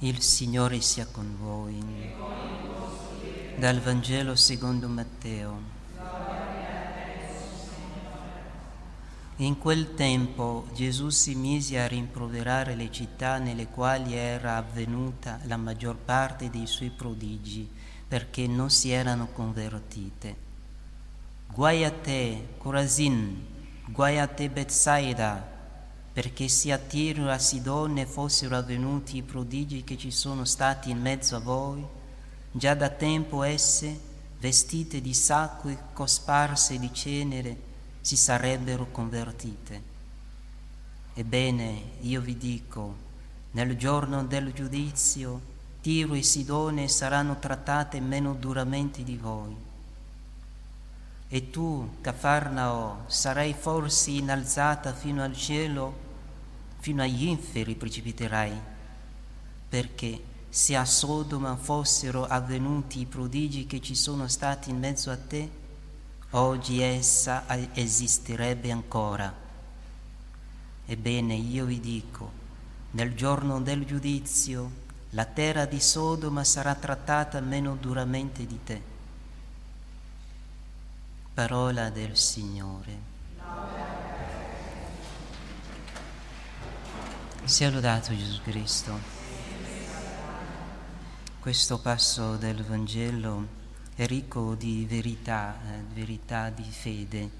Il Signore sia con voi. Dal Vangelo secondo Matteo. In quel tempo Gesù si mise a rimproverare le città nelle quali era avvenuta la maggior parte dei suoi prodigi, perché non si erano convertite. Guai a te, Corazin, guai a te, Bethsaida, perché se a Tiro e a Sidone fossero avvenuti i prodigi che ci sono stati in mezzo a voi, già da tempo esse, vestite di sacco e cosparse di cenere, si sarebbero convertite. Ebbene, io vi dico, nel giorno del giudizio, Tiro e Sidone saranno trattate meno duramente di voi. E tu, Cafarnao, sarai forse innalzata fino al cielo? Fino agli inferi precipiterai, perché se a Sodoma fossero avvenuti i prodigi che ci sono stati in mezzo a te, oggi essa esisterebbe ancora. Ebbene, io vi dico, nel giorno del giudizio, la terra di Sodoma sarà trattata meno duramente di te. Parola del Signore. Sia lodato Gesù Cristo. Questo passo del Vangelo è ricco di verità, eh, verità di fede,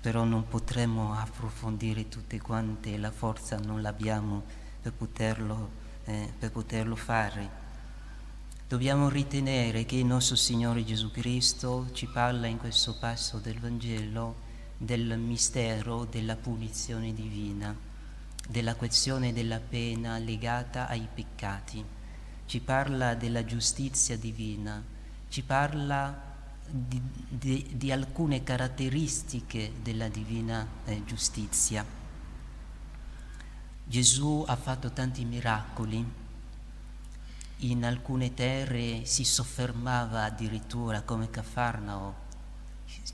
però non potremo approfondire tutte quante, la forza non l'abbiamo per poterlo, eh, per poterlo fare. Dobbiamo ritenere che il nostro Signore Gesù Cristo ci parla in questo passo del Vangelo del mistero della punizione divina della questione della pena legata ai peccati, ci parla della giustizia divina, ci parla di, di, di alcune caratteristiche della divina eh, giustizia. Gesù ha fatto tanti miracoli, in alcune terre si soffermava addirittura come Cafarnao,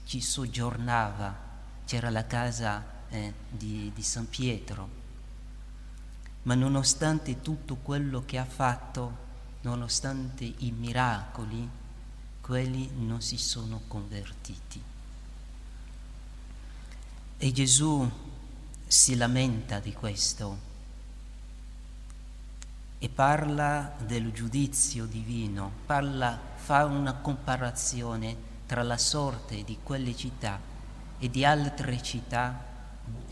ci soggiornava, c'era la casa eh, di, di San Pietro ma nonostante tutto quello che ha fatto, nonostante i miracoli, quelli non si sono convertiti. E Gesù si lamenta di questo e parla del giudizio divino, parla, fa una comparazione tra la sorte di quelle città e di altre città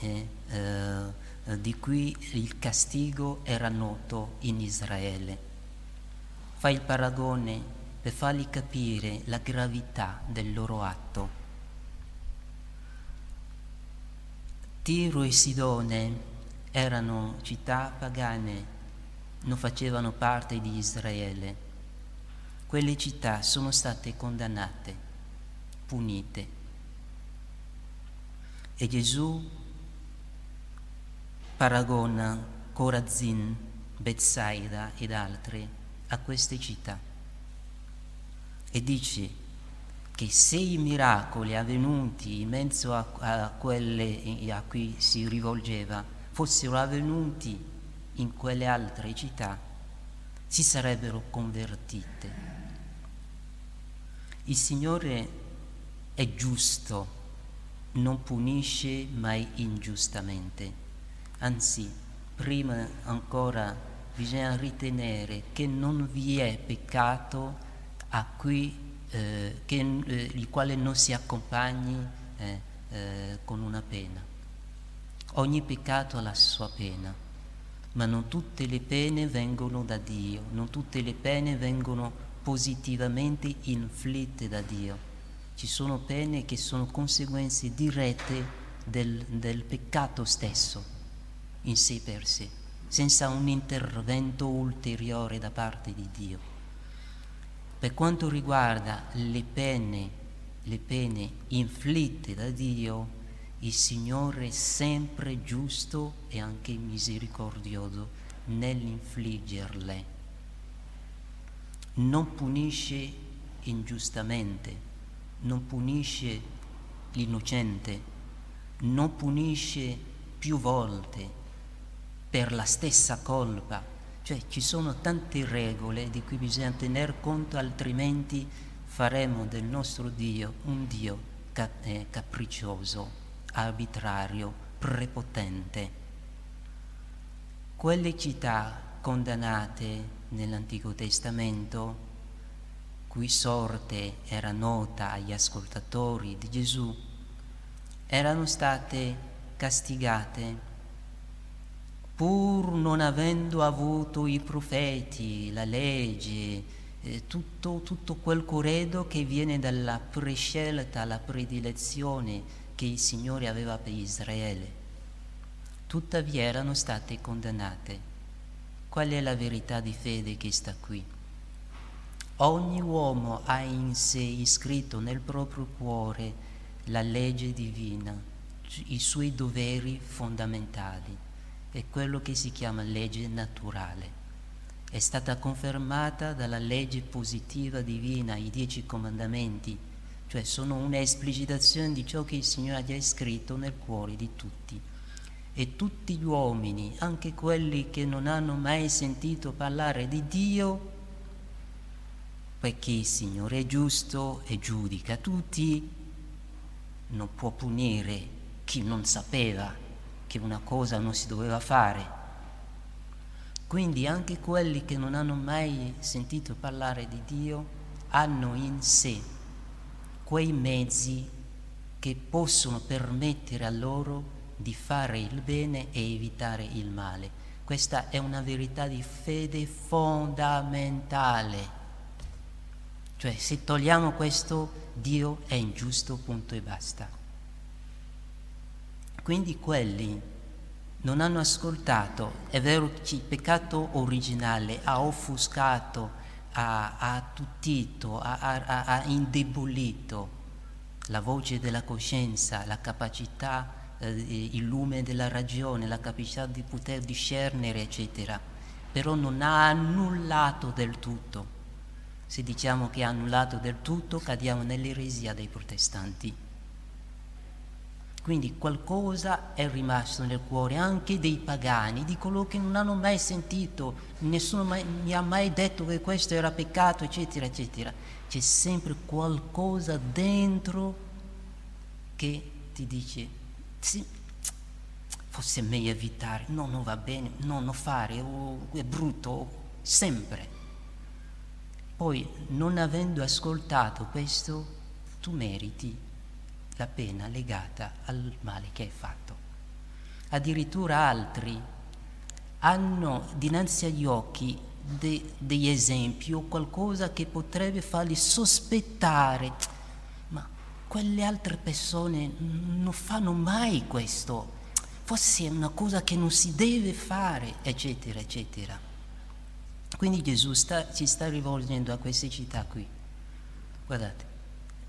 eh, eh, di cui il castigo era noto in Israele. Fa il paragone per fargli capire la gravità del loro atto. Tiro e Sidone erano città pagane, non facevano parte di Israele. Quelle città sono state condannate, punite. E Gesù paragona Corazin, Bethsaida ed altri a queste città e dice che se i miracoli avvenuti in mezzo a, a quelle a cui si rivolgeva fossero avvenuti in quelle altre città, si sarebbero convertite. Il Signore è giusto, non punisce mai ingiustamente Anzi, prima ancora bisogna ritenere che non vi è peccato a cui, eh, che, eh, il quale non si accompagni eh, eh, con una pena. Ogni peccato ha la sua pena, ma non tutte le pene vengono da Dio, non tutte le pene vengono positivamente inflitte da Dio. Ci sono pene che sono conseguenze dirette del, del peccato stesso in sé per sé, senza un intervento ulteriore da parte di Dio. Per quanto riguarda le pene, le pene inflitte da Dio, il Signore è sempre giusto e anche misericordioso nell'infliggerle. Non punisce ingiustamente, non punisce l'innocente, non punisce più volte per la stessa colpa Cioè ci sono tante regole di cui bisogna tener conto, altrimenti faremo del nostro Dio un Dio cap- eh, capriccioso, arbitrario, prepotente. Quelle città condannate nell'Antico Testamento, cui sorte era nota agli ascoltatori di Gesù, erano state castigate pur non avendo avuto i profeti, la legge, eh, tutto, tutto quel corredo che viene dalla prescelta, la predilezione che il Signore aveva per Israele. Tuttavia erano state condannate. Qual è la verità di fede che sta qui? Ogni uomo ha in sé iscritto nel proprio cuore la legge divina, i suoi doveri fondamentali è quello che si chiama legge naturale. È stata confermata dalla legge positiva divina, i dieci comandamenti, cioè sono un'esplicitazione di ciò che il Signore ha già scritto nel cuore di tutti. E tutti gli uomini, anche quelli che non hanno mai sentito parlare di Dio, perché il Signore è giusto e giudica tutti, non può punire chi non sapeva che una cosa non si doveva fare. Quindi anche quelli che non hanno mai sentito parlare di Dio hanno in sé quei mezzi che possono permettere a loro di fare il bene e evitare il male. Questa è una verità di fede fondamentale. Cioè se togliamo questo, Dio è ingiusto, punto e basta. Quindi quelli non hanno ascoltato, è vero che il peccato originale ha offuscato, ha, ha attutito, ha, ha, ha, indebolito la voce della coscienza, la capacità, eh, il lume della ragione, la capacità di poter discernere, eccetera. Però non ha annullato del tutto. Se diciamo che ha annullato del tutto, cadiamo nell'eresia dei protestanti. Quindi qualcosa è rimasto nel cuore anche dei pagani, di coloro che non hanno mai sentito, nessuno mai, mi ha mai detto che questo era peccato, eccetera, eccetera. C'è sempre qualcosa dentro che ti dice, sì, forse è meglio evitare, no, non va bene, no, non fare, oh, è brutto, sempre. Poi, non avendo ascoltato questo, tu meriti la pena legata al male che hai fatto. Addirittura altri hanno dinanzi agli occhi de, degli esempi o qualcosa che potrebbe farli sospettare, ma quelle altre persone non fanno mai questo, forse è una cosa che non si deve fare, eccetera, eccetera. Quindi Gesù sta, ci sta rivolgendo a queste città qui. Guardate,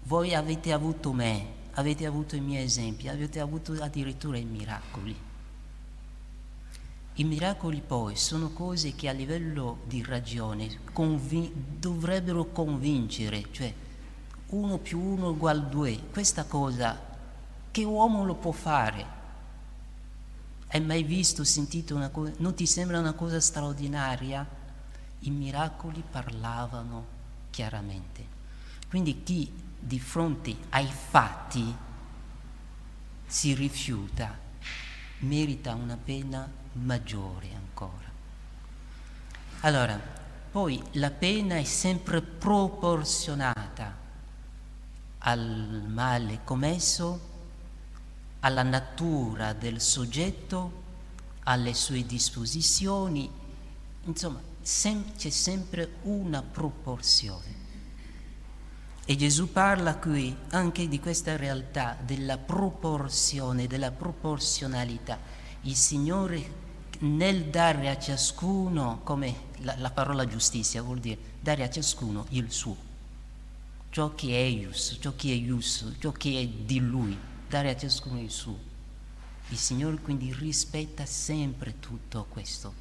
voi avete avuto me, avete avuto i miei esempi, avete avuto addirittura i miracoli. I miracoli poi sono cose che a livello di ragione convin- dovrebbero convincere, cioè uno più uno uguale due, questa cosa che uomo lo può fare? Hai mai visto, sentito una cosa? Non ti sembra una cosa straordinaria? I miracoli parlavano chiaramente. Quindi chi di fronte ai fatti si rifiuta, merita una pena maggiore ancora. Allora, poi la pena è sempre proporzionata al male commesso, alla natura del soggetto, alle sue disposizioni, insomma sem- c'è sempre una proporzione. E Gesù parla qui anche di questa realtà, della proporzione, della proporzionalità. Il Signore nel dare a ciascuno, come la, la parola giustizia vuol dire, dare a ciascuno il suo, ciò che è giusto, ciò che è giusto, ciò che è di Lui, dare a ciascuno il suo. Il Signore quindi rispetta sempre tutto questo,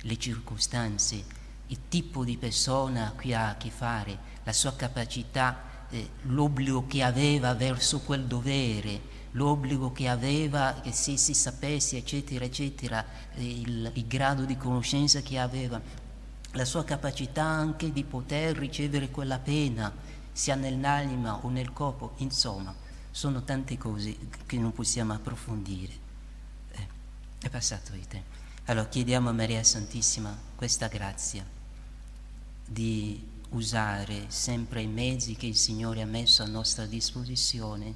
le circostanze, il tipo di persona cui ha a che fare, la sua capacità, eh, l'obbligo che aveva verso quel dovere, l'obbligo che aveva, che se si sapesse, eccetera, eccetera, il, il grado di conoscenza che aveva, la sua capacità anche di poter ricevere quella pena, sia nell'anima o nel corpo, insomma, sono tante cose che non possiamo approfondire. Eh, è passato il tempo. Allora chiediamo a Maria Santissima questa grazia di usare sempre i mezzi che il Signore ha messo a nostra disposizione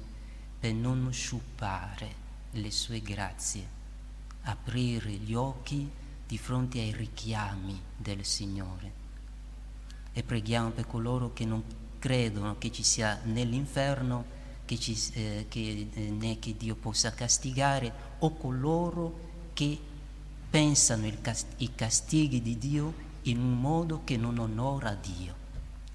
per non sciupare le sue grazie, aprire gli occhi di fronte ai richiami del Signore. E preghiamo per coloro che non credono che ci sia nell'inferno che ci, eh, che, eh, né che Dio possa castigare o coloro che pensano i castighi di Dio in un modo che non onora Dio.